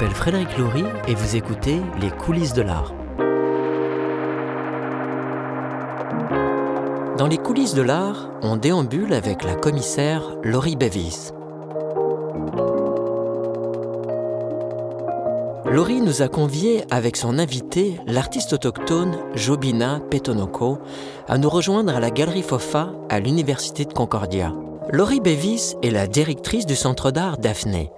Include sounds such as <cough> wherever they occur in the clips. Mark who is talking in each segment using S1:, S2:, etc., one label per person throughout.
S1: m'appelle Frédéric Laurie et vous écoutez Les coulisses de l'art. Dans les coulisses de l'art, on déambule avec la commissaire Laurie Bevis. Laurie nous a conviés avec son invité, l'artiste autochtone Jobina Petonoko, à nous rejoindre à la Galerie Fofa à l'Université de Concordia. Laurie Bevis est la directrice du Centre d'art Daphné.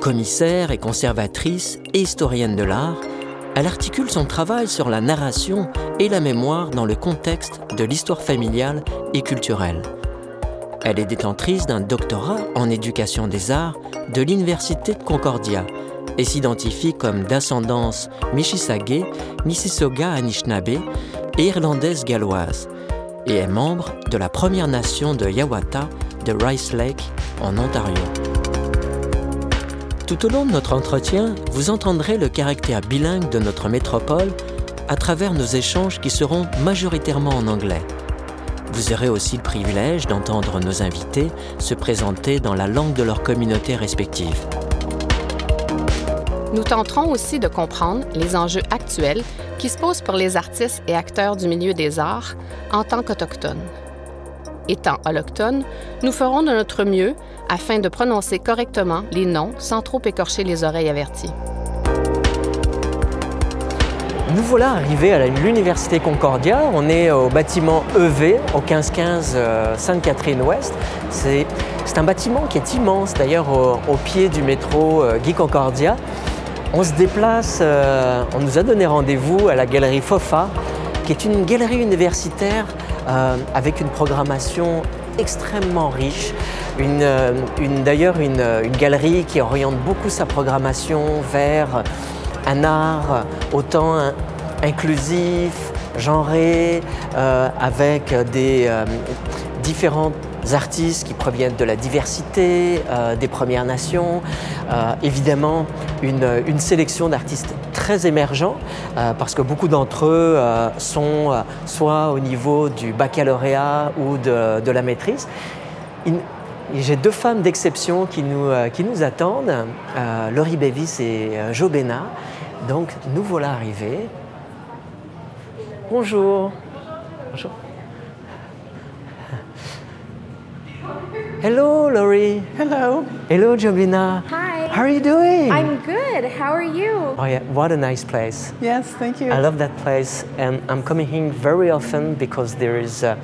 S1: Commissaire et conservatrice et historienne de l'art, elle articule son travail sur la narration et la mémoire dans le contexte de l'histoire familiale et culturelle. Elle est détentrice d'un doctorat en éducation des arts de l'Université de Concordia et s'identifie comme d'ascendance Mississauga, Mississauga Anishinaabe et irlandaise galloise, et est membre de la Première Nation de Yawata de Rice Lake en Ontario. Tout au long de notre entretien, vous entendrez le caractère bilingue de notre métropole à travers nos échanges qui seront majoritairement en anglais. Vous aurez aussi le privilège d'entendre nos invités se présenter dans la langue de leur communauté respective.
S2: Nous tenterons aussi de comprendre les enjeux actuels qui se posent pour les artistes et acteurs du milieu des arts en tant qu'autochtones. Étant autochtones, nous ferons de notre mieux afin de prononcer correctement les noms sans trop écorcher les oreilles averties.
S1: Nous voilà arrivés à l'Université Concordia. On est au bâtiment EV, au 1515 euh, Sainte-Catherine-Ouest. C'est un bâtiment qui est immense, d'ailleurs au, pied du métro euh, Guy Concordia. On se déplace, euh, on nous a donné rendez-vous à la galerie FOFA, qui est une galerie universitaire avec une programmation extrêmement riche. Euh, D'ailleurs, une, galerie qui oriente beaucoup sa programmation vers un art autant inclusif, genré, euh, avec des euh, différents artistes qui proviennent de la diversité, des Premières Nations, évidemment une, sélection d'artistes très émergents, parce que beaucoup d'entre eux sont soit au niveau du baccalauréat ou de, de la maîtrise. J'ai deux femmes d'exception qui, nous, euh, qui nous attendent, euh, Laurie Bevis et euh, Jo Bena. Donc nous voilà arrivés. Bonjour. Bonjour. Hello, Laurie.
S3: Hello.
S1: Hello, Jobina.
S4: Hi.
S1: How are you doing?
S4: I'm good. How are you?
S1: Oh yeah, what a nice place.
S3: Yes, thank you.
S1: I love that place, and I'm coming here very often because there is. Uh,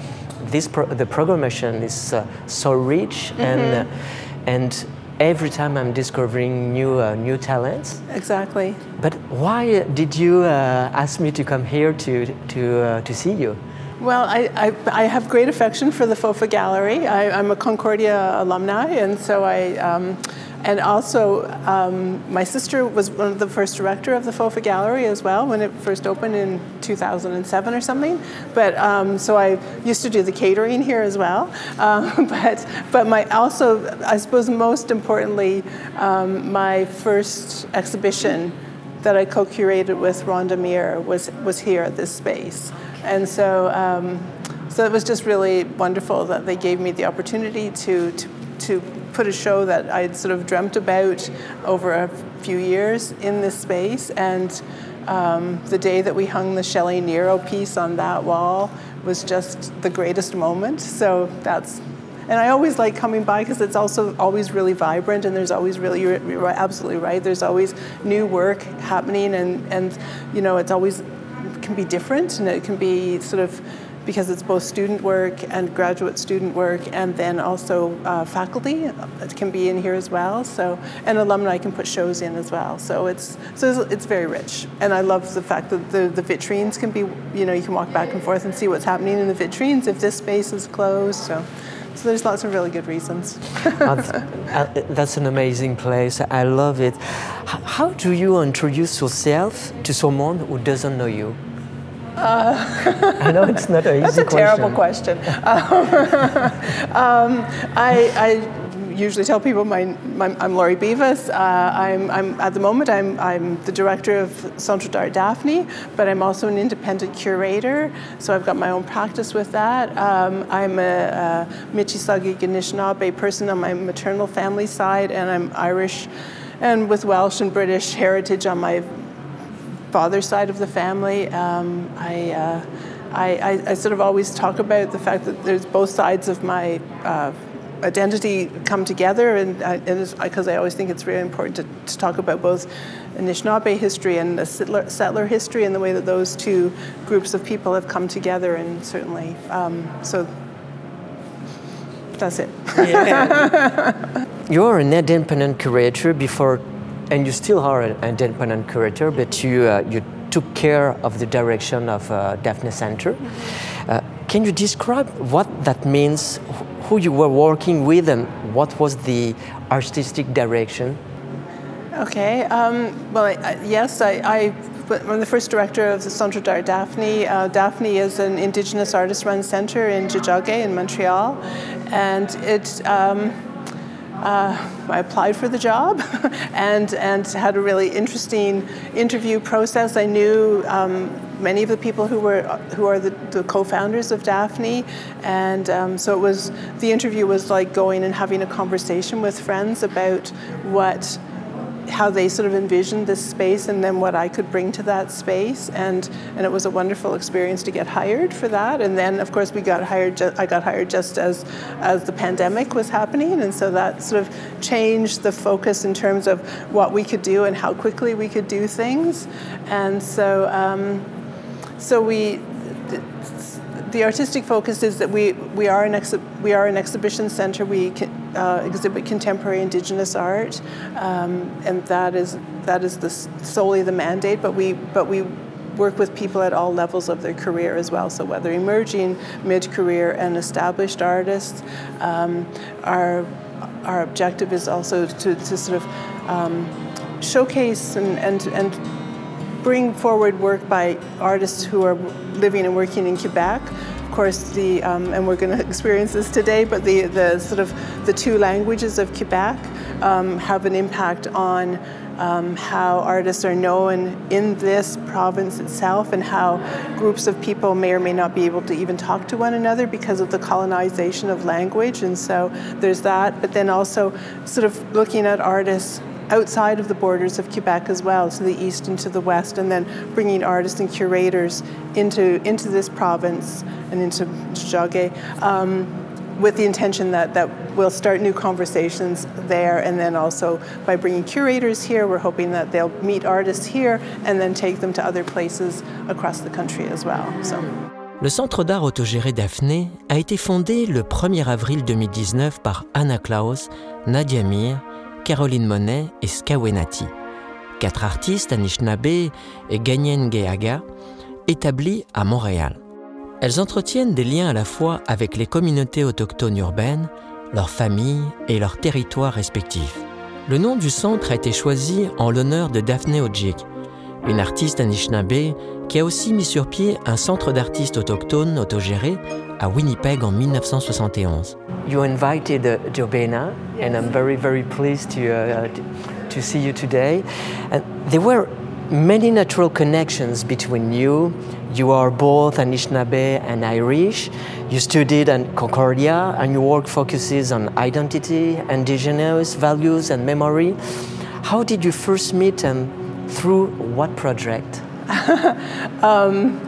S1: this pro- the programmation is uh, so rich mm-hmm. and uh, and every time I'm discovering new uh, new talents.
S3: Exactly.
S1: But why did you uh, ask me to come here to to uh, to see you?
S3: Well, I, I, I, have great affection for the FOFA Gallery. I, am a Concordia alumni, and so I. Um, and also, um, my sister was one of the first director of the FOFA Gallery as well when it first opened in 2007 or something. But um, so I used to do the catering here as well. Um, <laughs> but but my also, I suppose, most importantly, um, my first exhibition that I co-curated with Rhonda Meier was was here at this space, and so. Um, so it was just really wonderful that they gave me the opportunity to, to, to put a show that I'd sort of dreamt about over a few years in this space. And um, the day that we hung the Shelley Niro piece on that wall was just the greatest moment. So that's and I always like coming by because it's also always really vibrant and there's always really you're, you're, absolutely right there's always new work happening and and you know it's always can be different and it can be sort of because it's both student work and graduate student work, and then also uh, faculty can be in here as well. So, and alumni can put shows in as well. So it's so it's very rich, and I love the fact that the, the vitrines can be, you know, you can walk back and forth and see what's happening in the vitrines if this space is closed. So. So there's lots of really good reasons. <laughs>
S1: uh, that's an amazing place. I love it. How do you introduce yourself to someone who doesn't know you?
S3: Uh,
S1: I know it's not an <laughs>
S3: easy question.
S1: That's
S3: a terrible question. <laughs> um, I, I, usually tell people my, my I'm Lori Beavis. Uh, I'm, I'm, at the moment I'm, I'm the director of Centre d'Art Daphne, but I'm also an independent curator. So I've got my own practice with that. Um, I'm a, a Michi Saagiig Anishinaabe person on my maternal family side, and I'm Irish and with Welsh and British heritage on my father's side of the family. Um, I, uh, I, I, I, sort of always talk about the fact that there's both sides of my uh, identity come together, and because I, I, always think it's really important to, to, talk about both Anishinaabe history and the settler, settler, history, and the way that those two groups of people have come together, and certainly um, so. That's it.
S1: Yeah. <laughs> You're an independent curator before, and you still are an independent curator, but you uh, you took care of the direction of uh, Daphne Center. Mm-hmm. Uh, can you describe what that means? who you were working with and what was the artistic direction?
S3: Okay, um, well, I, yes, I, I, am the first director of the Centre d'Art Daphne. Uh, Daphne is an Indigenous artist-run centre in Tiohtià:ke in Montreal, and it. Um, uh, I applied for the job <laughs> and, and had a really interesting interview process. I knew um, many of the people who were who are the, the co-founders of Daphne, and um, so it was the interview was like going and having a conversation with friends about what how they sort of envisioned this space and then what I could bring to that space. And and it was a wonderful experience to get hired for that. And then of course we got hired ju- I got hired just as as the pandemic was happening. And so that sort of changed the focus in terms of what we could do and how quickly we could do things. And so um, so we the artistic focus is that we, we, are, an exhi- we are an exhibition center. We can, uh, exhibit contemporary indigenous art, um, and that is, that is the, solely the mandate, but we, but we work with people at all levels of their career as well. So whether emerging, mid-career, and established artists, um, our, our objective is also to, to sort of um, showcase and, and, and bring forward work by artists who are living and working in Quebec. Of course, the um, and we're going to experience this today, but the, the sort of the two languages of Quebec um, have an impact on um, how artists are known in this province itself and how groups of people may or may not be able to even talk to one another because of the colonization of language. And so there's that, but then also sort of looking at artists outside of the borders of Quebec as well, to the east and to the west, and then bringing artists and curators into, into this province and into Tiohtià:ke um, with the intention that, that we'll start new conversations there, and then also by bringing curators here, we're hoping that they'll meet artists here and then take them to other places across the country as well. So.
S1: Le Centre d'art autogéré Daphné a été fondé le 1er avril 2019 par Hannah Claus, Nadia Myre, Caroline Monet et Skawenati, quatre artistes Anishinaabe et Ganyen Geaga, établis à Montréal. Elles entretiennent des liens à la fois avec les communautés autochtones urbaines, leurs familles et leurs territoires respectifs. Le nom du centre a été choisi en l'honneur de Daphne Ojik, une artiste Anishinaabe qui a aussi mis sur pied un centre d'artistes autochtones autogéré à Winnipeg en 1971. You invited uh, and I'm very, very pleased to, uh, to see you today. There were many natural connections between you. You are both Anishinaabe and Irish. You studied at Concordia, and your work focuses on identity, indigenous values, and memory. How did you first meet, and through what project? <laughs>
S3: um,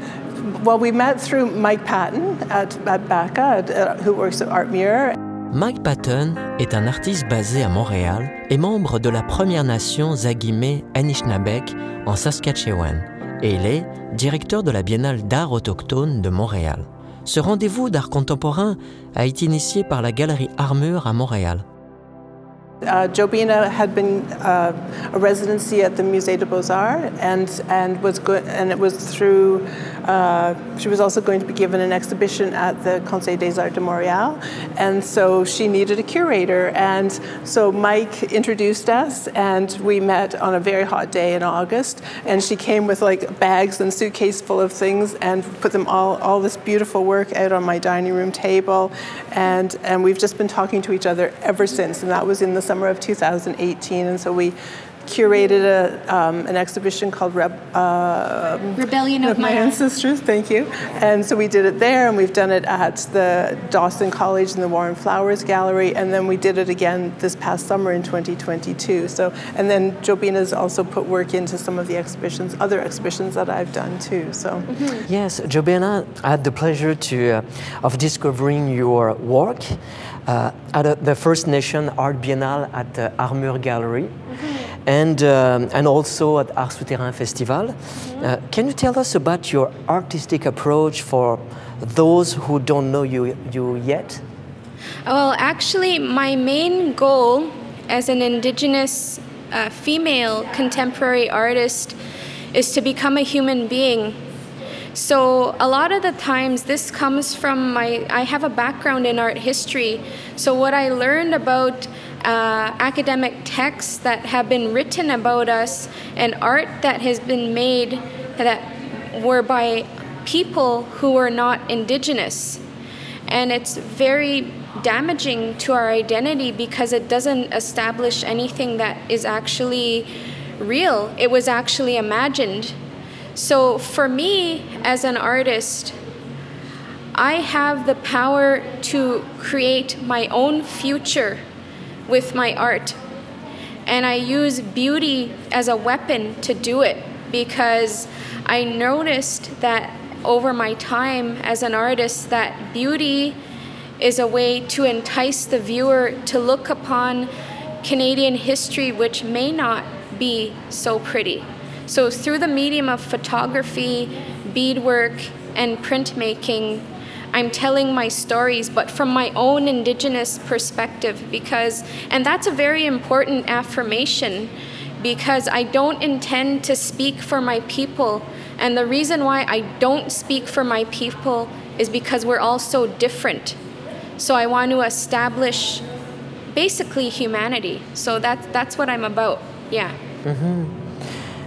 S3: well, we met through Mike Patton at, BACA, uh, who works at Art Mirror.
S1: Mike Patton est un artiste basé à Montréal et membre de la Première Nation Zagime Anishinaabeg en Saskatchewan. Et il est directeur de la Biennale d'art autochtone de Montréal. Ce rendez-vous d'art contemporain a été initié par la Galerie Armure à Montréal.
S3: Uh, Jobena had been uh, a residency at the Musée de Beaux-Arts and, and, was go- and it was through uh, she was also going to be given an exhibition at the Conseil des Arts de Montréal, and so she needed a curator. And so Mike introduced us, and we met on a very hot day in August. And she came with like bags and suitcase full of things, and put them all all this beautiful work out on my dining room table, and and we've just been talking to each other ever since. And that was in the summer of 2018. And so we curated a, um, an exhibition called Reb, uh,
S4: Rebellion of,
S3: of my ancestors. Thank you. And so we did it there, and we've done it at the Dawson College and the Warren Flowers Gallery, and then we did it again this past summer in 2022. So, and then Jobena's also put work into some of the exhibitions, other exhibitions that I've done too. So,
S1: Yes, Jobena, I had the pleasure to, uh, of discovering your work uh, at uh, the First Nation Art Biennale at the Art Mûr Gallery. And, um, and also at Art Souterrain Festival. Uh, can you tell us about your artistic approach for those who don't know you, you yet?
S4: Well, actually, my main goal as an Indigenous uh, female contemporary artist is to become a human being. So, a lot of the times, this comes from my. I have a background in art history. So, what I learned about uh, academic texts that have been written about us and art that has been made that were by people who were not Indigenous. And it's very damaging to our identity because it doesn't establish anything that is actually real. It was actually imagined. So for me, as an artist, I have the power to create my own future with my art. And I use beauty as a weapon to do it because I noticed that over my time as an artist that beauty is a way to entice the viewer to look upon Canadian history which may not be so pretty. So through the medium of photography, beadwork, and printmaking, I'm telling my stories, but from my own indigenous perspective, because, and that's a very important affirmation, because I don't intend to speak for my people. And the reason why I don't speak for my people is because we're all so different. So I want to establish basically humanity. So that's, that's what I'm about, yeah.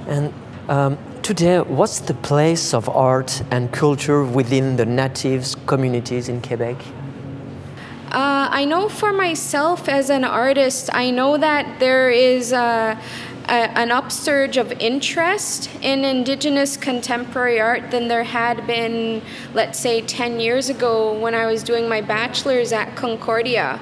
S1: And um, today, what's the place of art and culture within the natives communities in Quebec?
S4: Uh, I know for myself as an artist, I know that there is a, a, an upsurge of interest in Indigenous contemporary art than there had been, let's say, 10 years ago when I was doing my bachelor's at Concordia.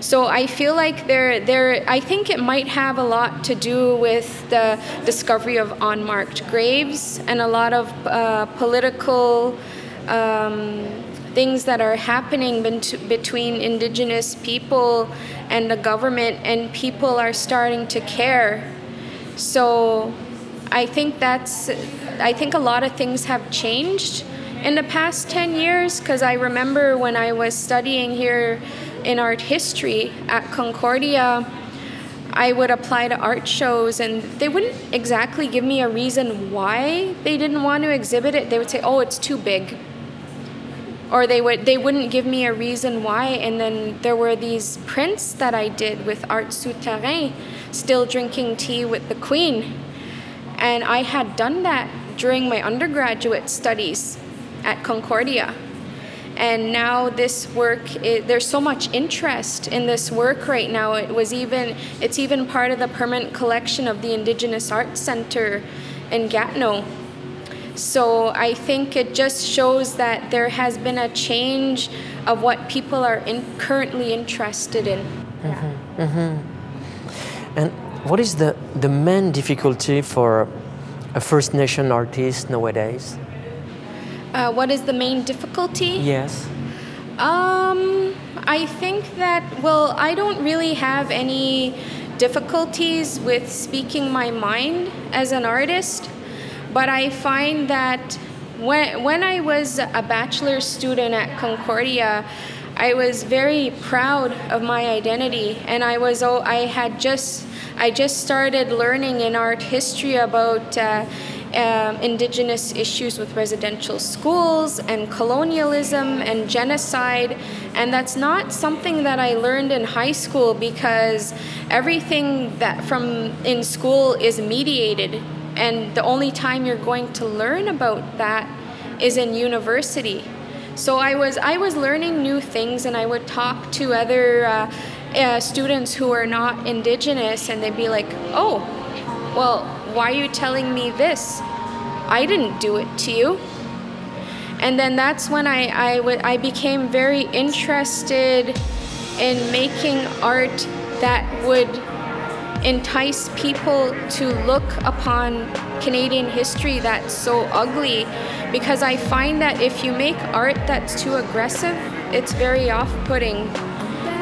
S4: So I feel like there, there. I think it might have a lot to do with the discovery of unmarked graves and a lot of uh, political um, things that are happening between Indigenous people and the government, and people are starting to care. So I think that's. I think a lot of things have changed in the past 10 years because I remember when I was studying here in art history at Concordia, I would apply to art shows and they wouldn't exactly give me a reason why they didn't want to exhibit it. They would say, "Oh, it's too big." Or they would they wouldn't give me a reason why and then there were these prints that I did with Art Souterrain, still drinking tea with the queen. And I had done that during my undergraduate studies at Concordia and now this work it, there's so much interest in this work right now it was even it's even part of the permanent collection of the indigenous arts center in gatineau so i think it just shows that there has been a change of what people are in, currently interested in mm-hmm. Mm-hmm.
S1: And what is the, the main difficulty for a First Nation artist nowadays?
S4: Uh, what is the main difficulty
S1: Yes.
S4: Um, I think that, well, I don't really have any difficulties with speaking my mind as an artist, but I find that when, when I was a bachelor student at Concordia, I was very proud of my identity, and I was oh, I had just I just started learning in art history about uh, um, indigenous issues with residential schools and colonialism and genocide. And that's not something that I learned in high school because everything that from in school is mediated. And the only time you're going to learn about that is in university. So I was I was learning new things, and I would talk to other uh, uh, students who are not indigenous, and they'd be like, "Oh, well, why are you telling me this? I didn't do it to you. And then that's when I, I, w- I became very interested in making art that would entice people to look upon Canadian history that's so ugly because I find that if you make art that's too aggressive, it's very off putting.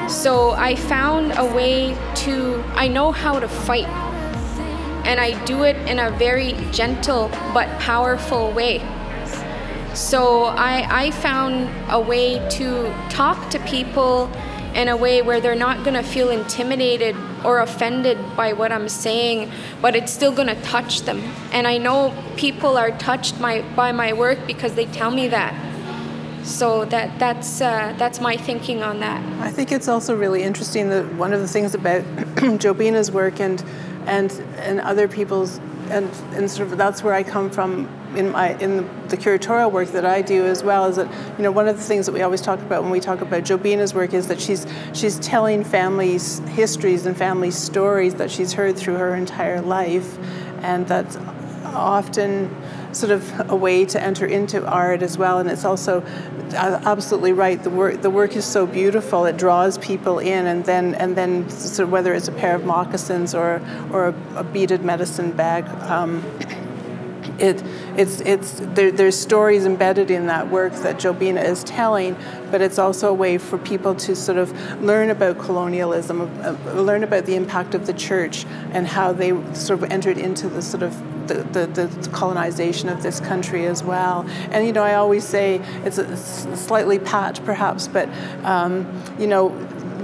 S4: So I found a way to, I know how to fight. And I do it in a very gentle but powerful way. So I, I found a way to talk to people in a way where they're not going to feel intimidated or offended by what I'm saying, but it's still going to touch them. And I know people are touched my, by my work because they tell me that. So that that's uh, that's my thinking on that.
S3: I think it's also really interesting that one of the things about <clears throat> Jobena's work and and and other people's and and sort of that's where I come from in my in the, curatorial work that I do as well is that you know one of the things that we always talk about when we talk about Jobena's work is that she's she's telling families histories and family stories that she's heard through her entire life, and that's often sort of a way to enter into art as well. And it's also absolutely right. The work the work is so beautiful. It draws people in, and then and then of whether it's a pair of moccasins or or a, a beaded medicine bag. Um, it, it's, it's, there, there's stories embedded in that work that Jobena is telling, but it's also a way for people to sort of learn about colonialism, uh, learn about the impact of the church and how they sort of entered into the sort of the, the, the, colonization of this country as well. And, you know, I always say it's a, slightly pat perhaps, but, um, you know,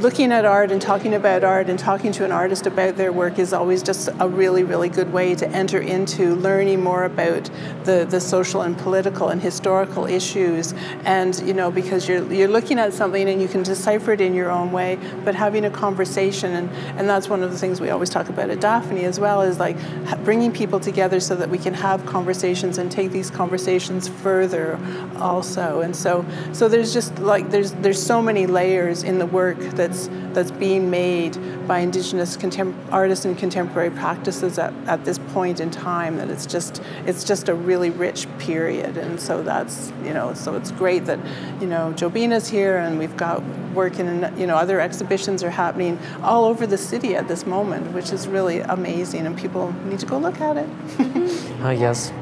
S3: looking at art and talking about art and talking to an artist about their work is always just a really, really good way to enter into learning more about the, the social and political and historical issues. And, you know, because you're, you're looking at something and you can decipher it in your own way, but having a conversation, and, and that's one of the things we always talk about at Daphne as well, is like bringing people together so that we can have conversations and take these conversations further also. And so, so there's just like, there's, there's so many layers in the work that that's that's being made by indigenous contem- artists and contemporary practices at, at this point in time that it's just it's just a really rich period. And so that's you know so it's great that you know Jobena's here and we've got work in you know other exhibitions are happening all over the city at this moment which is really amazing and people need to go look at it.
S1: Oh <laughs> yes.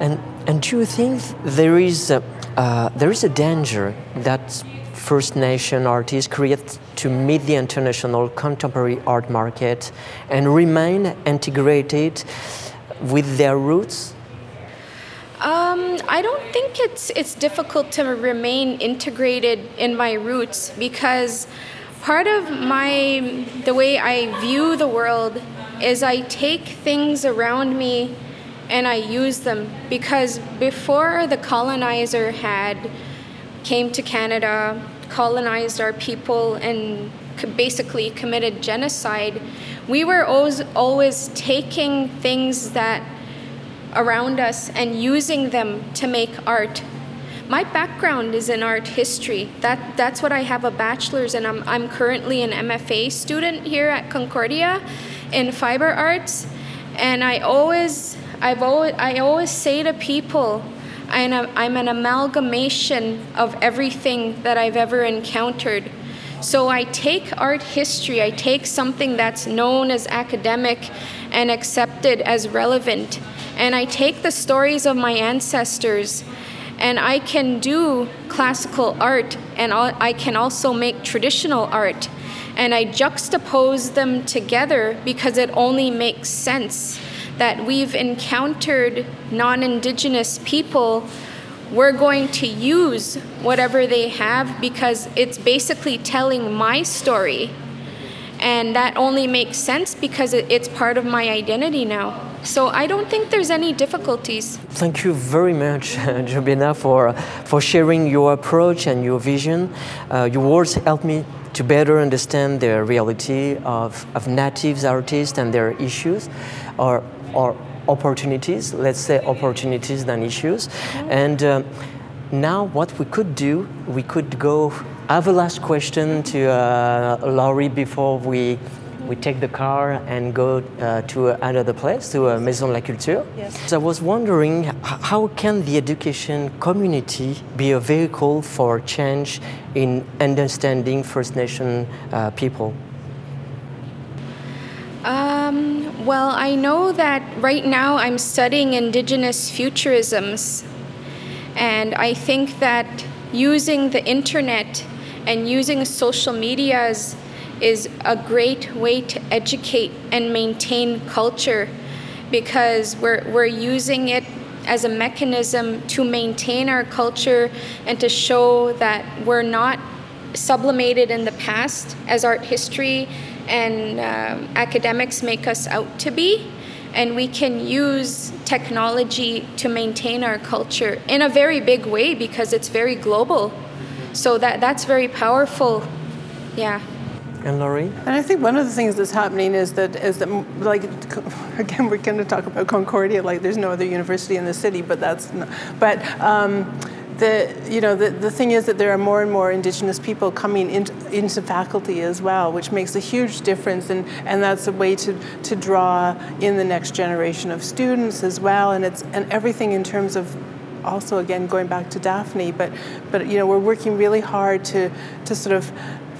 S1: And and do you think there is a, uh, there is a danger that First Nation artists create to meet the international contemporary art market and remain integrated with their roots?
S4: Um, I don't think it's it's difficult to remain integrated in my roots because part of my the way I view the world is I take things around me and I use them because before the colonizer had came to Canada colonized our people and basically committed genocide, we were always, always taking things that around us and using them to make art. My background is in art history. That, that's what I have a bachelor's in. I'm, I'm currently an MFA student here at Concordia in fiber arts. And I always, I've always, I always say to people, I'm an amalgamation of everything that I've ever encountered. So I take art history, I take something that's known as academic and accepted as relevant, and I take the stories of my ancestors, and I can do classical art, and I can also make traditional art, and I juxtapose them together because it only makes sense that we've encountered non Indigenous people, we're going to use whatever they have because it's basically telling my story. And that only makes sense because it's part of my identity now. So I don't think there's any difficulties.
S1: Thank you very much, <laughs> Jobena, for, for sharing your approach and your vision. Uh, your words help me to better understand the reality of, of natives artists and their issues. Or or opportunities, let's say opportunities than issues. And uh, now, what we could do, we could go. I have a last question to uh, Lori before we we take the car and go uh, to another place, to a Maison de la Culture.
S3: Yes.
S1: So I was wondering, how can the education community be a vehicle for change in understanding First Nation uh, people?
S4: Um, well, I know that right now I'm studying Indigenous futurisms, and I think that using the internet and using social medias is a great way to educate and maintain culture because we're, we're using it as a mechanism to maintain our culture and to show that we're not sublimated in the past as art history and um, academics make us out to be. And we can use technology to maintain our culture in a very big way because it's very global. So that, that's very powerful. Yeah.
S1: And Lori?
S3: And I think one of the things that's happening is that is that like <laughs> again we're going to talk about Concordia like there's no other university in the city, but that's not, but. Um, the, you know, the, the thing is that there are more and more Indigenous people coming into, into faculty as well, which makes a huge difference, and, and that's a way to, to draw in the next generation of students as well, and it's and everything in terms of also again going back to Daphne, but but you know we're working really hard to to sort of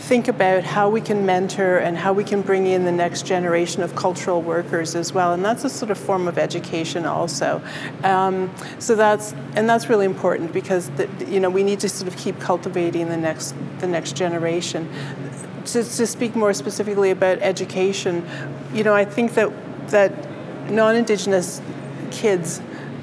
S3: think about how we can mentor and how we can bring in the next generation of cultural workers as well, and that's a sort of form of education also. Um, so that's and that's really important because the, you know we need to sort of keep cultivating the next the next generation. To, to speak more specifically about education, you know I think that that non-indigenous kids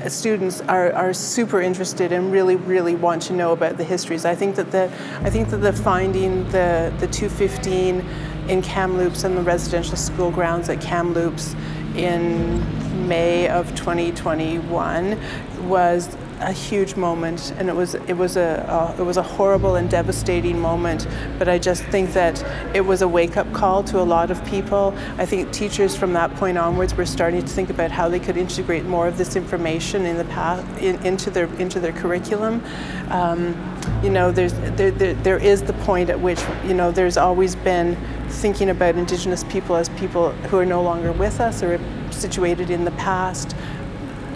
S3: students are, are super interested and really really want to know about the histories. I think that the I think that the finding the the 215 in Kamloops and the residential school grounds at Kamloops in May of 2021 was a huge moment, and it was it was a it was a horrible and devastating moment. But I just think that it was a wake up call to a lot of people. I think teachers from that point onwards were starting to think about how they could integrate more of this information in the path in, into their into their curriculum. Um, you know, there's there, there there is the point at which you know there's always been thinking about Indigenous people as people who are no longer with us or situated in the past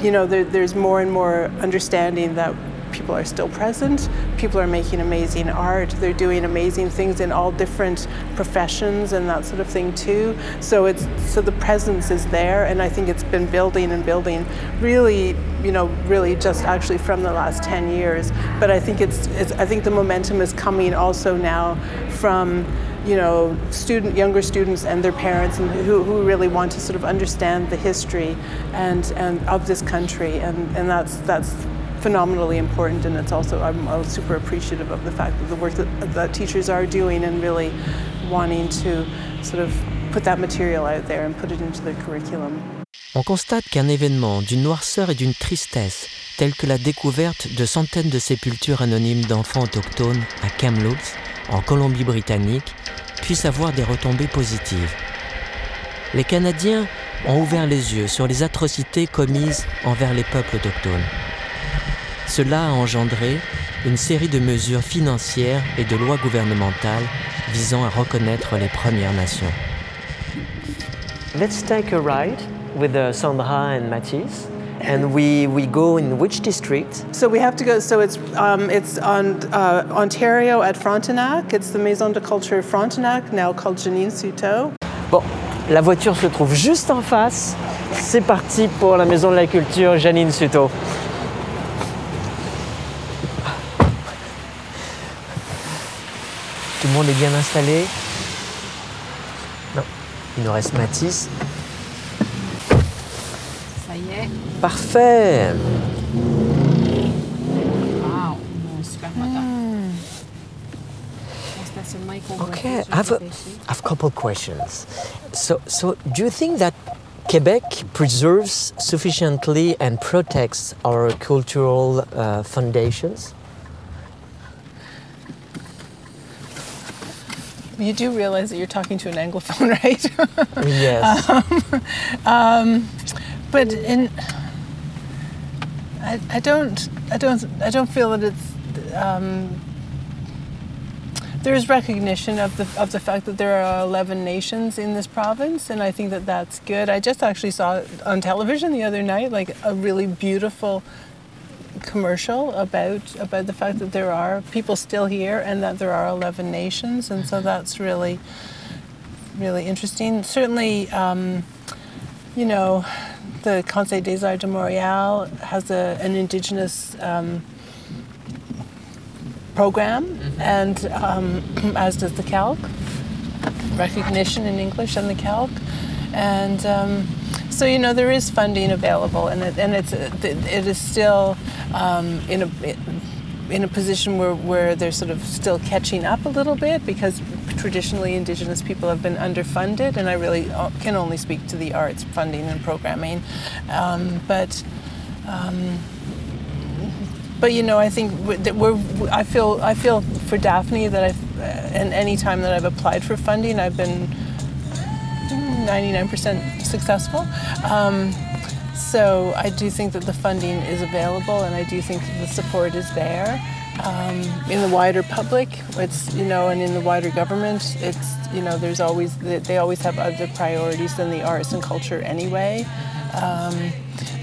S3: you know, there, there's more and more understanding that people are still present. People are making amazing art. They're doing amazing things in all different professions and that sort of thing too. So it's so the presence is there, and I think it's been building and building. Really, you know, really just actually from the last ten years. But I think it's, it's I think the momentum is coming also now from you know, student, younger students and their parents, and who, who really want to sort of understand the history and, and of this country, and, and that's that's phenomenally important. And it's also I'm, I'm super appreciative of the fact that the work that, that teachers are doing and really wanting to sort of put that material out there and put it into their curriculum.
S1: On constate qu'un événement d'une noirceur et d'une tristesse, tel que la découverte de centaines de sépultures anonymes d'enfants autochtones à Kamloops, en Colombie-Britannique, puisse avoir des retombées positives. Les Canadiens ont ouvert les yeux sur les atrocités commises envers les peuples autochtones. Cela a engendré une série de mesures financières et de lois gouvernementales visant à reconnaître les Premières Nations. Let's take a ride with uh, Sandra and Mathis. And we, we go in which district?
S3: So we have to go. So it's um, it's on uh, Ontario at Frontenac. It's the Maison de Culture Frontenac, now called Janine Suto.
S1: Bon, la voiture se trouve juste en face. C'est parti pour la Maison de la Culture Janine Suto. Tout le monde est bien installé? Non, il nous reste Mathis.
S2: Ça est.
S1: Parfait
S2: Wow. Super moteur. Mon stationnement est
S1: Okay, I have a,
S2: vais dépêcher.
S1: I have a couple questions. So, so do you think that Quebec preserves sufficiently and protects our cultural uh, foundations?
S3: You do realize that you're talking to an anglophone, <laughs> right?
S1: Yes. <laughs>
S3: um, but in, I, I don't, I don't, I don't feel that it's. Um, there is recognition of the of the fact that there are 11 nations in this province, and I think that that's good. I just actually saw on television the other night, like a really beautiful commercial about about the fact that there are people still here and that there are 11 nations, and so that's really really interesting. Certainly, um, you know, the Conseil des Arts de Montréal has a, an Indigenous um, program, mm-hmm. and um, <clears throat> as does the CALQ, recognition in English and the CALQ. And um, so, you know, there is funding available, and, it, and it's, it is still um, in a in a position where, where they're sort of still catching up a little bit because traditionally Indigenous people have been underfunded, and I really uh, can only speak to the arts funding and programming. Um, but um, but you know, I think that we're. I feel I feel for Daphne that I've, uh, and any time that I've applied for funding, I've been 99% successful. Um, so I do think that the funding is available, and I do think the support is there. Um, in the wider public, it's you know, and in the wider government, it's you know, there's always they always have other priorities than the arts and culture anyway. Um,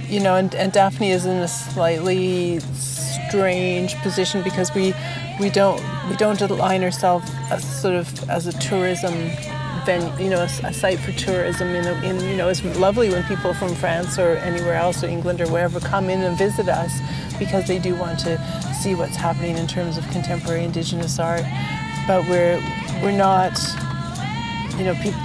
S3: you know, and, and Daphne is in a slightly strange position because we we don't we don't align ourselves as sort of as a tourism venue, you know, a, a site for tourism. In, a, in you know, it's lovely when people from France or anywhere else or England or wherever come in and visit us because they do want to see what's happening in terms of contemporary Indigenous art. But we're we're not, you know, people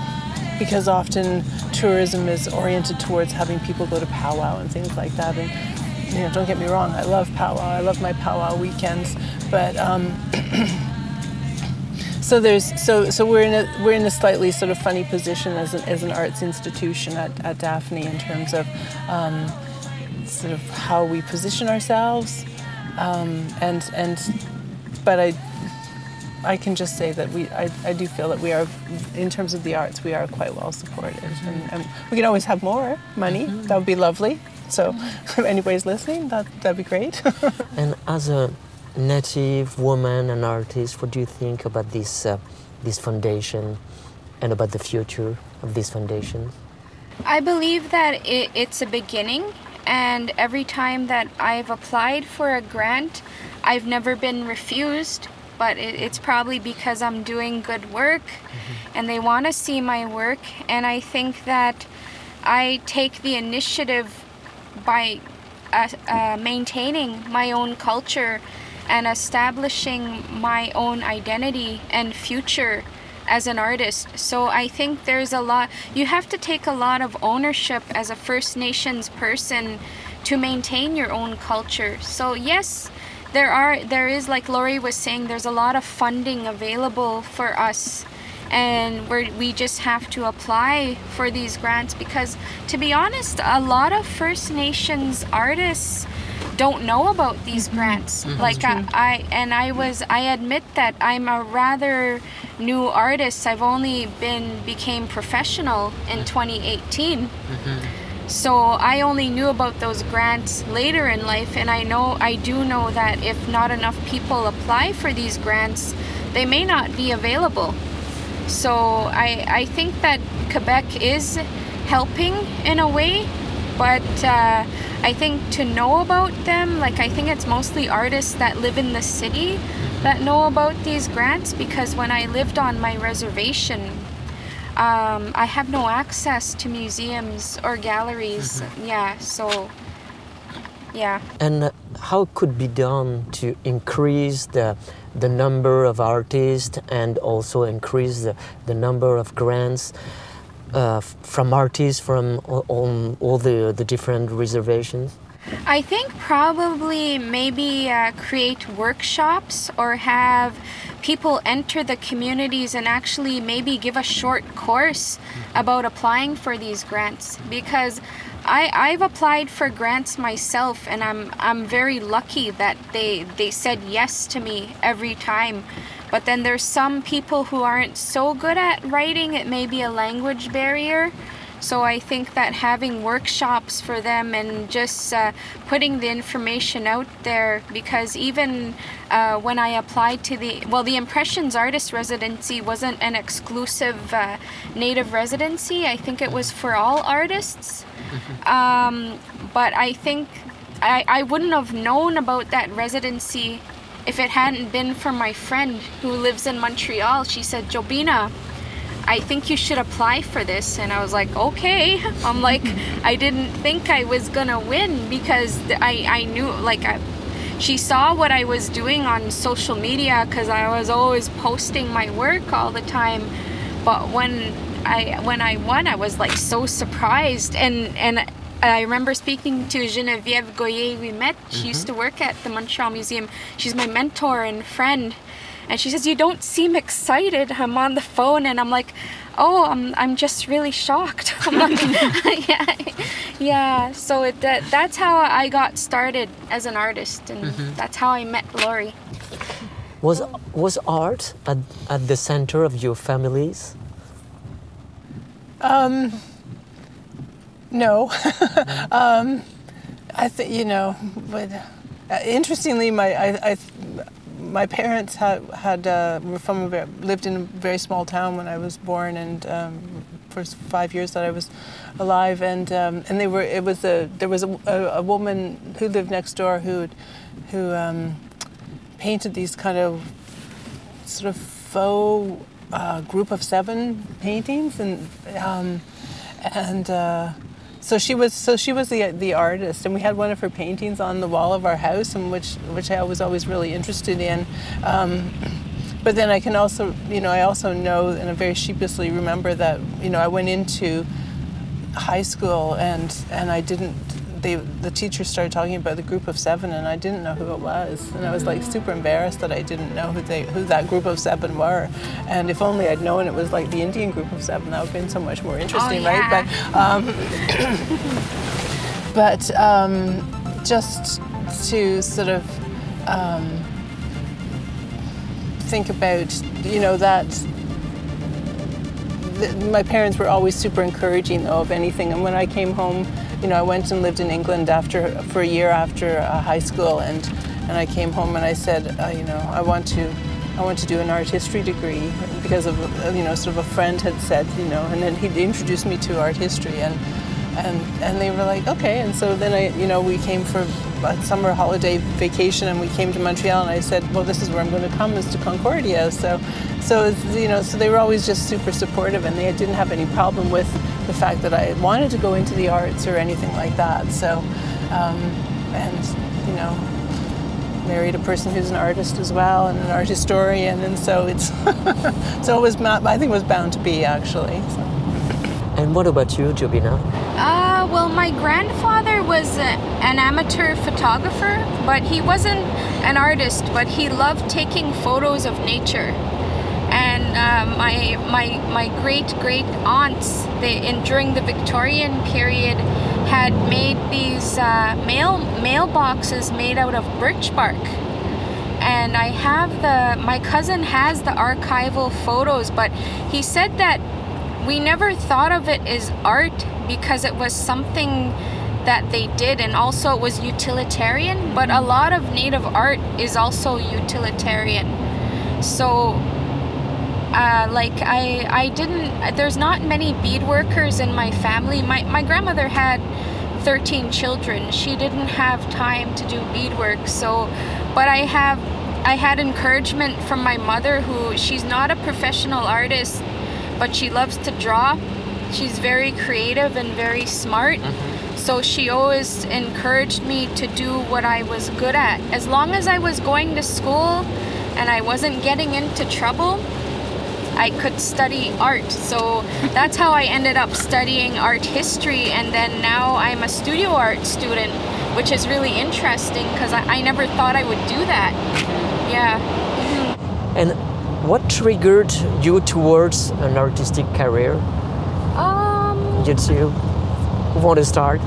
S3: because often tourism is oriented towards having people go to powwow and things like that. And you know, don't get me wrong, I love powwow. I love my powwow weekends, but. Um, <clears throat> so there's so so we're in a we're in a slightly sort of funny position as an, as an arts institution at, at Daphne in terms of um, sort of how we position ourselves. Um, and and but I I can just say that we I, I do feel that we are in terms of the arts we are quite well supported. And, and we can always have more money. Mm-hmm. that would be lovely. So <laughs> if anybody's listening that that'd be great. <laughs>
S1: And as a native woman and artist, what do you think about this, uh, this foundation and about the future of this foundation?
S4: I believe that it, it's a beginning, and every time that I've applied for a grant, I've never been refused. But it, it's probably because I'm doing good work mm-hmm. and they want to see my work. And I think that I take the initiative by uh, uh, maintaining my own culture and establishing my own identity and future as an artist. So I think there's a lot, you have to take a lot of ownership as a First Nations person to maintain your own culture. So, yes, there are there is like Lori was saying there's a lot of funding available for us and we we just have to apply for these grants because to be honest a lot of First Nations artists don't know about these mm-hmm. grants. Mm-hmm. Like I, I, and I was I admit that I'm a rather new artist. I've only been became professional in 2018. Mm-hmm. So I only knew about those grants later in life and I know I do know that if not enough people apply for these grants, they may not be available. So I I think that Quebec is helping in a way, but uh, I think to know about them, like I think it's mostly artists that live in the city that know about these grants because when I lived on my reservation, um, I have no access to museums or galleries. Mm-hmm. Yeah, so yeah.
S1: And how could be done to increase the the number of artists and also increase the, the number of grants? Uh, from artists from all, all the, the different reservations?
S4: I think probably maybe uh, create workshops or have people enter the communities and actually maybe give a short course about applying for these grants. Because I, I've applied for grants myself and I'm I'm very lucky that they they said yes to me every time but then there's some people who aren't so good at writing, it may be a language barrier. So I think that having workshops for them and just uh, putting the information out there, because even uh, when I applied to the, well, the Impressions Artist Residency wasn't an exclusive uh, Native residency. I think it was for all artists. Um, but I think I, I wouldn't have known about that residency if it hadn't been for my friend who lives in Montreal. She said, Jobena, I think you should apply for this. And I was like, okay. <laughs> I'm like, I didn't think I was gonna win because I, I knew, like, I, she saw what I was doing on social media because I was always posting my work all the time. But when I when I won, I was like so surprised and and I remember speaking to Geneviève Goyer we met. She mm-hmm. used to work at the Montreal Museum. She's my mentor and friend. And she says, You don't seem excited. I'm on the phone and I'm like, Oh, I'm, I'm just really shocked. <laughs> like, <laughs> yeah, yeah. So it, that, that's how I got started as an artist, and mm-hmm. that's how I met Lori.
S1: Was, was art at, at the center of your families?
S3: Um, no. <laughs> um, I think, you know, but uh, interestingly, my, I, I, my parents had, had uh, were from a very, lived in a very small town when I was born, and um, for five years that I was alive, and um, and they were it was a there was a, a, a woman who lived next door who who um, painted these kind of sort of faux uh, group of seven paintings, and um, and. Uh, so she was so she was the the artist, and we had one of her paintings on the wall of our house, and which which I was always really interested in. Um, but then I can also, you know, I also know and I very sheepishly remember that, you know, I went into high school and and I didn't they, the teacher started talking about the group of seven, and I didn't know who it was, and I was like super embarrassed that I didn't know who they who that group of seven were, and if only I'd known it was like the Indian group of seven, that would have been so much more interesting,
S4: oh, yeah.
S3: right? But um, <coughs> but um, just to sort of um, think about, you know, that my parents were always super encouraging though of anything and when i came home you know, I went and lived in England after for a year after uh, high school, and and I came home and I said, uh, you know, I want to. I want to do an art history degree because of you know sort of a friend had said you know and then he introduced me to art history and and and they were like okay and so then I you know we came for a summer holiday vacation and we came to Montreal and I said well this is where I'm going to come is to Concordia so so you know so they were always just super supportive and they didn't have any problem with the fact that I wanted to go into the arts or anything like that. So, um, and you know, married a person who's an artist as well and an art historian, and so it's <laughs> so it was I think it was bound to be actually. So.
S1: And what about you, Jobena?
S4: Uh, well, my grandfather was a, an amateur photographer, but he wasn't an artist, but he loved taking photos of nature and uh, my my my great great aunts they in during the Victorian period had made these uh, mail mailboxes made out of birch bark. And I have the my cousin has the archival photos but he said that we never thought of it as art because it was something that they did and also it was utilitarian but a lot of native art is also utilitarian. So uh, like I, I didn't. There's not many bead workers in my family. My my grandmother had 13 children. She didn't have time to do beadwork. So, but I have, I had encouragement from my mother, who she's not a professional artist, but she loves to draw. She's very creative and very smart. Mm-hmm. So she always encouraged me to do what I was good at. As long as I was going to school and I wasn't getting into trouble, I could study art. So that's how I ended up studying art history, and then now I'm a studio art student, which is really interesting because I, I, never thought I would do that. Yeah.
S1: Mm-hmm. And what triggered you towards an artistic career?
S4: Um,
S1: Did you want to start?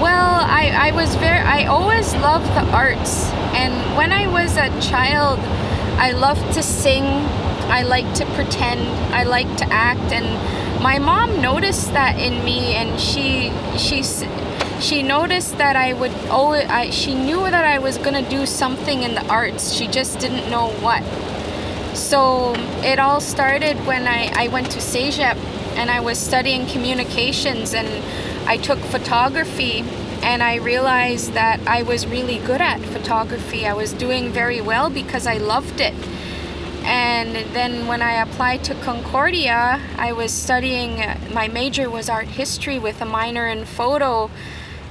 S4: Well, I, I was very, I always loved the arts. And when I was a child, I loved to sing I like to pretend, I like to act, and my mom noticed that in me, and she she she noticed that I would oh I, she knew that I was gonna do something in the arts. She just didn't know what. So it all started when I, I went to CEGEP and I was studying communications and I took photography and I realized that I was really good at photography. I was doing very well because I loved it. And then when I applied to Concordia, I was studying, my major was art history with a minor in photo.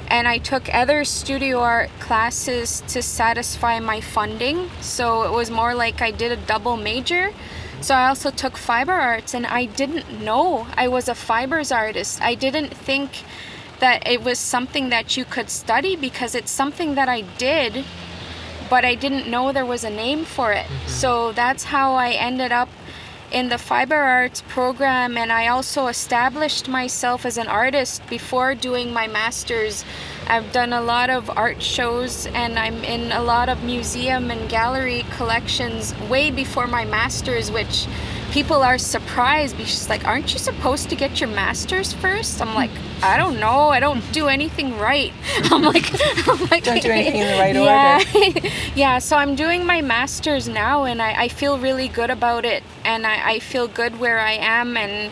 S4: And I took other studio art classes to satisfy my funding. So it was more like I did a double major. So I also took fiber arts, and I didn't know I was a fibers artist. I didn't think that it was something that you could study because it's something that I did, but I didn't know there was a name for it. Mm-hmm. So that's how I ended up in the fiber arts program and I also established myself as an artist before doing my masters. I've done a lot of art shows and I'm in a lot of museum and gallery collections way before my masters which people are surprised because like aren't you supposed to get your masters first? I'm like i don't know. I don't do anything right. <laughs> I'm like, <laughs>
S3: I'm like don't do anything in the right <laughs> yeah.
S4: order. Yeah so i'm doing my masters now and i, I feel really good about it and I, I feel good where i am and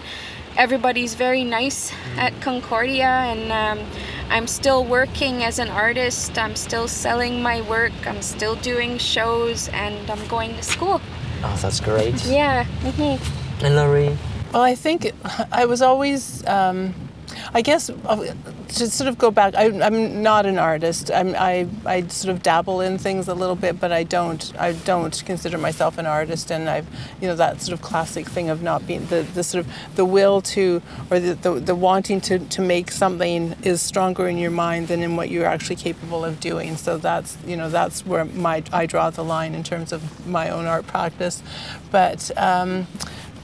S4: everybody's very nice at concordia and um, I'm still working as an artist. I'm still selling my work. I'm still doing shows and I'm going to school.
S1: Oh, that's great.
S4: yeah. Mm-hmm.
S1: And Lori?
S3: Well, I think I was always. Um, I guess uh, to sort of go back, I, am not an artist. I'm, I, I sort of dabble in things a little bit, but I don't I don't consider myself an artist. And I've you know that sort of classic thing of not being the, the sort of the will to or the, the, the wanting to, to make something is stronger in your mind than in what you're actually capable of doing. So that's you know that's where my I draw the line in terms of my own art practice. But um,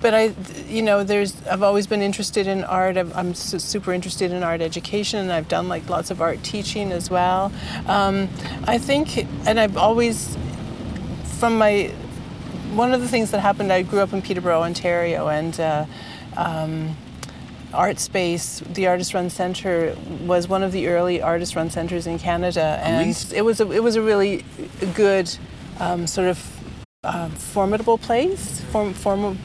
S3: but I, you know, there's I've always been interested in art. I'm, I'm su- super interested in art education, and I've done like lots of art teaching as well. Um, I think, and I've always, from my, one of the things that happened. I grew up in Peterborough, Ontario, and. Uh, um, art space, the Artist Run Center was one of the early artist run centers in Canada, and it was a, it was a really good um, sort of uh, formidable place, form, form,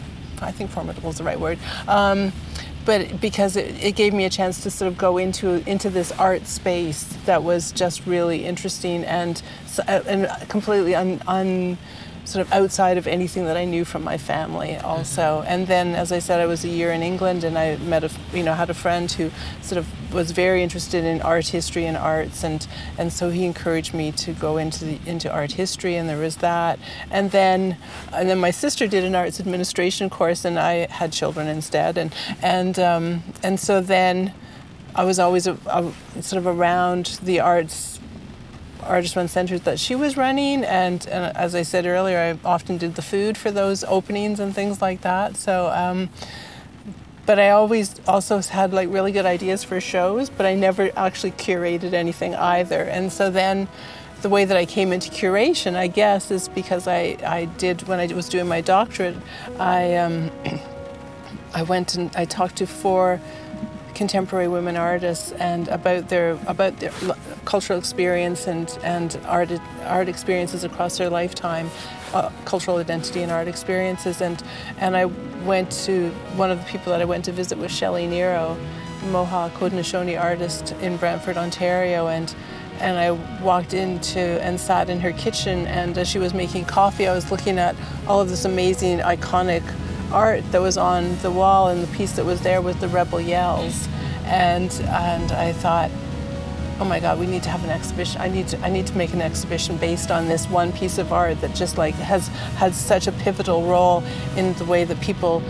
S3: I think formidable is the right word. Um, but because it, it, gave me a chance to sort of go into into this art space that was just really interesting and and completely un, un sort of outside of anything that I knew from my family also. And then, as I said, I was a year in England and I met a, you know, had a friend who sort of was very interested in art history and arts. And, and so he encouraged me to go into, the, into art history and there was that. And then, and then my sister did an arts administration course and I had children instead. And, and, um, and so then I was always a, a, sort of around the arts artist run centers that she was running and, and, as i said earlier i often did the food for those openings and things like that. So um, but i always also had like really good ideas for shows but i never actually curated anything either. And so then the way that I came into curation, I guess, is because I, I did when I was doing my doctorate, I um, <clears throat> I went and I talked to four contemporary women artists and about their about their cultural experience and and art art experiences across their lifetime, uh, cultural identity and art experiences. And and I went to one of the people that I went to visit was Shelley Niro, Mohawk Haudenosaunee artist in Brantford, Ontario. And and I walked into and sat in her kitchen. And as she was making coffee I was looking at all of this amazing iconic art that was on the wall and the piece that was there was the Rebel Yells. And, and I thought, oh my God, we need to have an exhibition. I need to, I need to make an exhibition based on this one piece of art that just like has had such a pivotal role in the way that people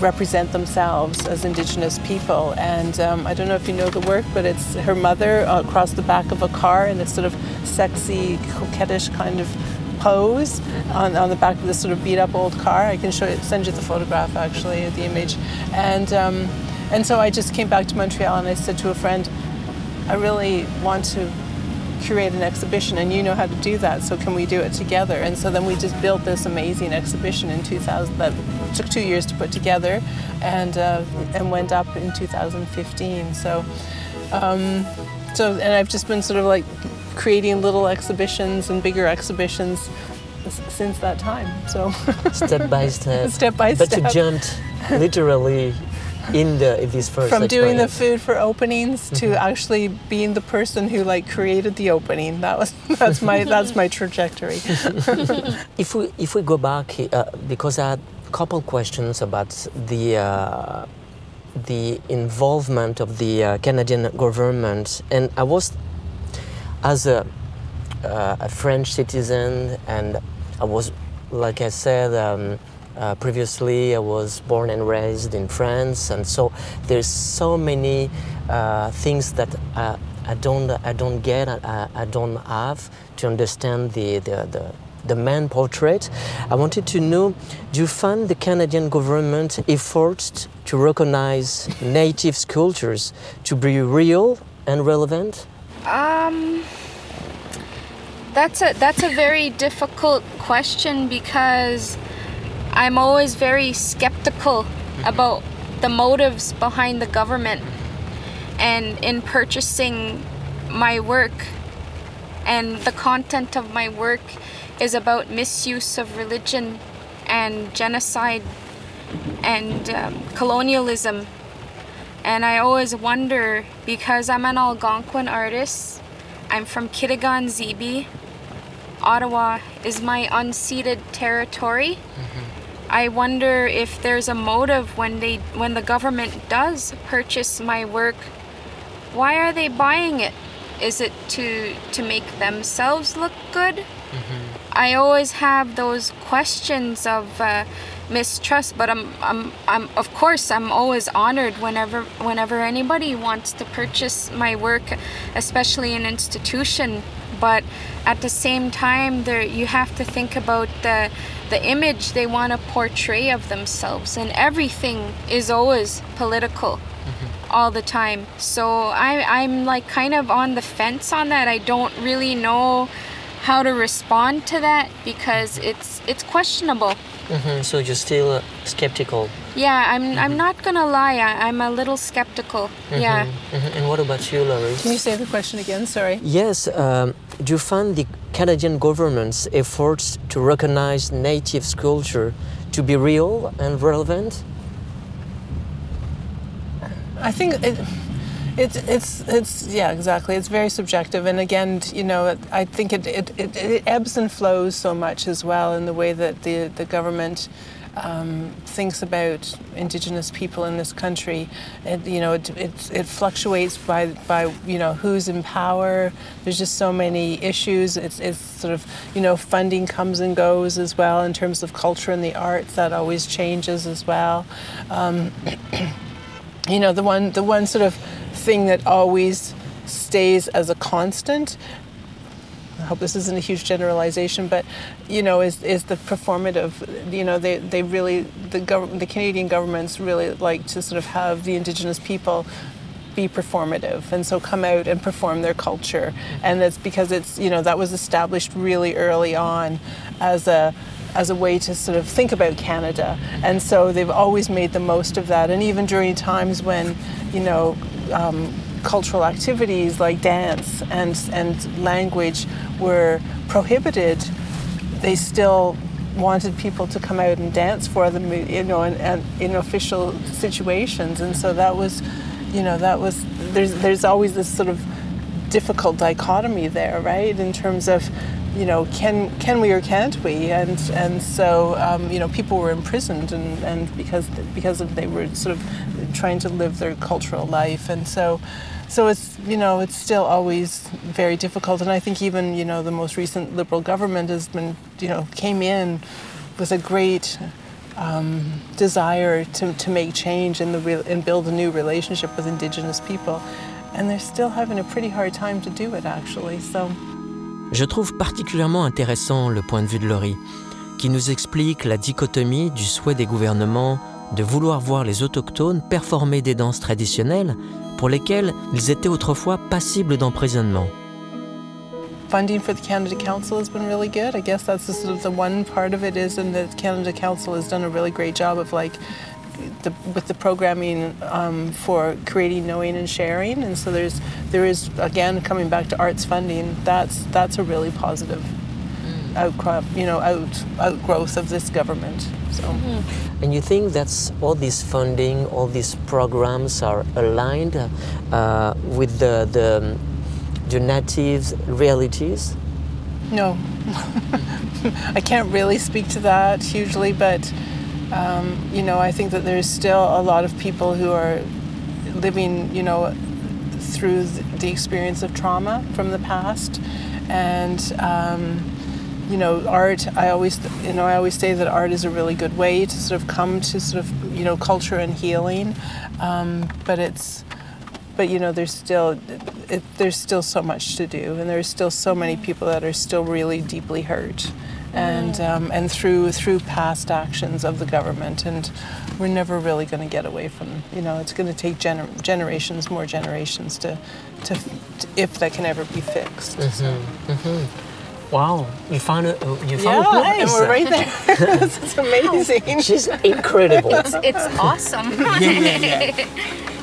S3: represent themselves as Indigenous people. And um, I don't know if you know the work, but it's her mother across the back of a car in this sort of sexy, coquettish kind of pose on, on the back of this sort of beat up old car. I can show you, send you the photograph actually, the image. And, um, and so I just came back to Montreal and I said to a friend, I really want to curate an exhibition and you know how to do that so can we do it together and so then we just built this amazing exhibition in 2000 that took two years to put together, and uh, and went up in 2015. So, um, so and I've just been sort of like creating little exhibitions and bigger exhibitions since that time. So
S1: step by <laughs> step.
S3: step by
S1: but
S3: step.
S1: But you jumped literally in the in this first
S3: from doing the food for openings to
S1: Mm-hmm.
S3: actually being the person who like created the opening. That was <laughs> that's my that's my trajectory. <laughs>
S1: If we if we go back, uh, because I had a couple questions about the uh, the involvement of the uh, Canadian government, and I was as a uh, a French citizen, and I was, like I said um, uh, previously, I was born and raised in France, and so there's so many uh, things that uh, I don't I don't get, I, I don't have to understand the the, the the man portrait. I wanted to know, do you find the Canadian government efforts to recognize native cultures to be real and relevant?
S4: Um, that's a that's a very difficult question because I'm always very skeptical about the motives behind the government and in purchasing my work. And the content of my work is about misuse of religion and genocide and um, colonialism and I always wonder because I'm an Algonquin artist, I'm from Kitigan Zibi. Ottawa is my unceded territory. I wonder if there's a motive when they when the government does purchase my work. Why are they buying it? Is it to to make themselves look good? I always have those questions of uh, mistrust, but I'm, I'm, I'm, of course, I'm always honored whenever, whenever anybody wants to purchase my work, especially an institution. But at the same time, there you have to think about the, the image they want to portray of themselves, and everything is always political mm-hmm. all the time. So I, I'm like kind of on the fence on that. I don't really know how to respond to that because it's it's questionable.
S1: Mhm, So you're still uh, skeptical.
S4: Yeah, I'm I'm not gonna lie. I, I'm a little skeptical. Yeah.
S1: Mhm. And what about you, Lori?
S3: Can you say the question again? Sorry.
S1: Yes, um, do you find the Canadian government's efforts to recognize native culture to be real and relevant?
S3: I think it, it's it's it's yeah exactly. It's very subjective, and again, you know, I think it it, it, it ebbs and flows so much as well in the way that the the government. Um, thinks about Indigenous people in this country, it, you know, it, it, it fluctuates by, by, you know, who's in power. There's just so many issues. It's, it's sort of, you know, funding comes and goes as well in terms of culture and the arts. That always changes as well. Um, <clears throat> you know the one the one sort of thing that always stays as a constant I hope this isn't a huge generalization, but you know, is, is the performative. You know, they, they really the gov- the Canadian governments really like to sort of have the Indigenous people be performative, and so come out and perform their culture, and that's because it's you know that was established really early on as a as a way to sort of think about Canada, and so they've always made the most of that, and even during times when you know. Um, cultural activities like dance and, and language were prohibited, they still wanted people to come out and dance for them, you know, and, and in official situations. And so that was, you know, that was, there's, there's always this sort of difficult dichotomy there, right? In terms of, you know, can can we or can't we? And and so um, you know, people were imprisoned, and, and because because of they were sort of trying to live their cultural life, and so so it's you know it's still always very difficult. And I think even you know the most recent Liberal government has been you know came in with a great um, desire to, to make change and the real, and build a new relationship with Indigenous people, and they're still having a pretty hard time to do it actually. So.
S1: Je trouve particulièrement intéressant le point de vue de Laurie, qui nous explique la dichotomie du souhait des gouvernements de vouloir voir les autochtones performer des danses traditionnelles pour lesquelles ils étaient autrefois passibles d'emprisonnement.
S3: funding for the Canada Council has been really good. I guess that's the, sort of the one part of it is, and the Canada Council has done a really great job of like the, with the programming um, for creating knowing and sharing. And so there's there is again coming back to arts funding that's that's a really positive outcrop you know out outgrowth of this government so.
S1: And you think that's all this funding, all these programs are aligned uh, with the, the, the natives' realities?
S3: no. <laughs> I can't really speak to that hugely but um, you know I think that there's still a lot of people who are living you know through the experience of trauma from the past. And um, you know art i always you know i always say that art is a really good way to sort of come to sort of you know culture and healing. Um, but it's but you know there's still it, there's still so much to do. And there's still so many people that are still really deeply hurt and um, and through through past actions of the government and we're never really going to get away from you know it's going to take gener- generations more generations to, to to if that can ever be fixed so.
S1: Wow, you found it. you
S3: yeah
S1: found a place.
S3: and we're right there <laughs> it's amazing
S1: She's incredible.
S5: It's awesome. <laughs> Yeah, yeah.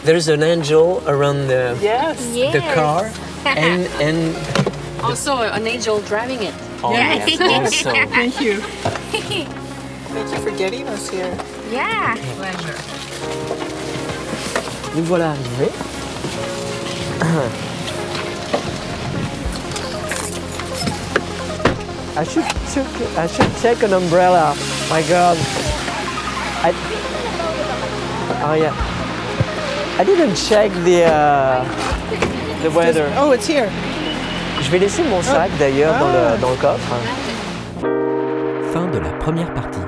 S1: There's an angel around the,
S3: yes
S1: the car and, and
S2: Also, an angel driving it.
S1: Oh, yes, also. <laughs>
S3: thank you thank you for getting us here
S5: yeah. Pleasure.
S1: Nous voilà arrivés. I should, check, I should check an umbrella. My God. I, oh yeah. I didn't check the, uh, the weather.
S3: oh it's here
S1: Je vais laisser mon sac d'ailleurs dans, le, dans le coffre.
S6: Fin de la première partie.